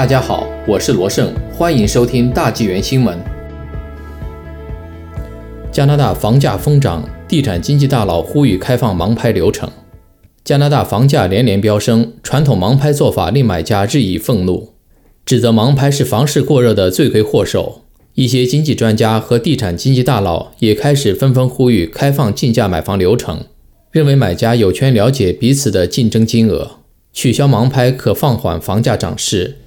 大家好，我是罗胜，欢迎收听大纪元新闻。加拿大房价疯涨，地产经济大佬呼吁开放盲拍流程。加拿大房价连连飙升，传统盲拍做法令买家日益愤怒，指责盲拍是房市过热的罪魁祸首。一些经济专家和地产经济大佬也开始纷纷呼吁开放竞价买房流程，认为买家有权了解彼此的竞争金额，取消盲拍可放缓房价涨势。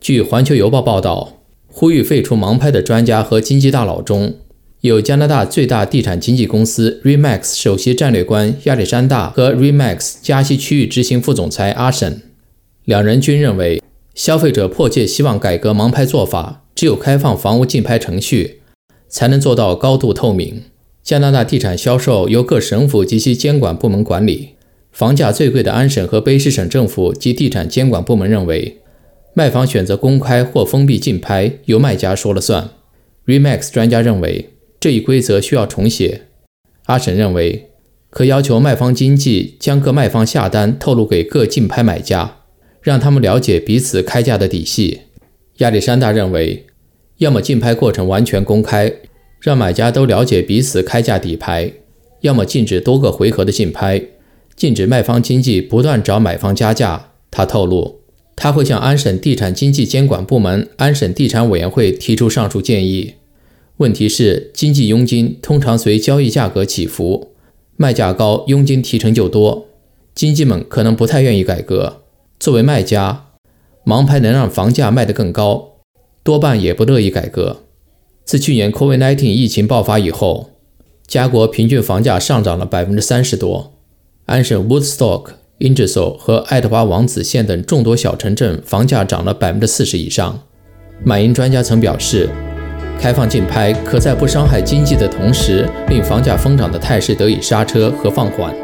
据《环球邮报》报道，呼吁废除盲拍的专家和经济大佬中有加拿大最大地产经纪公司 Remax 首席战略官亚历山大和 Remax 加西区域执行副总裁阿什。两人均认为，消费者迫切希望改革盲拍做法，只有开放房屋竞拍程序，才能做到高度透明。加拿大地产销售由各省府及其监管部门管理，房价最贵的安省和卑诗省政府及地产监管部门认为。卖方选择公开或封闭竞拍，由卖家说了算。Remax 专家认为这一规则需要重写。阿沈认为可要求卖方经纪将各卖方下单透露给各竞拍买家，让他们了解彼此开价的底细。亚历山大认为，要么竞拍过程完全公开，让买家都了解彼此开价底牌；要么禁止多个回合的竞拍，禁止卖方经纪不断找买方加价。他透露。他会向安省地产经济监管部门、安省地产委员会提出上述建议。问题是，经济佣金通常随交易价格起伏，卖价高，佣金提成就多，经纪们可能不太愿意改革。作为卖家，盲拍能让房价卖得更高，多半也不乐意改革。自去年 COVID-19 疫情爆发以后，加国平均房价上涨了百分之三十多。安省 Woodstock。Injiso 和爱德华王子县等众多小城镇房价涨了百分之四十以上。买银专家曾表示，开放竞拍可在不伤害经济的同时，令房价疯涨的态势得以刹车和放缓。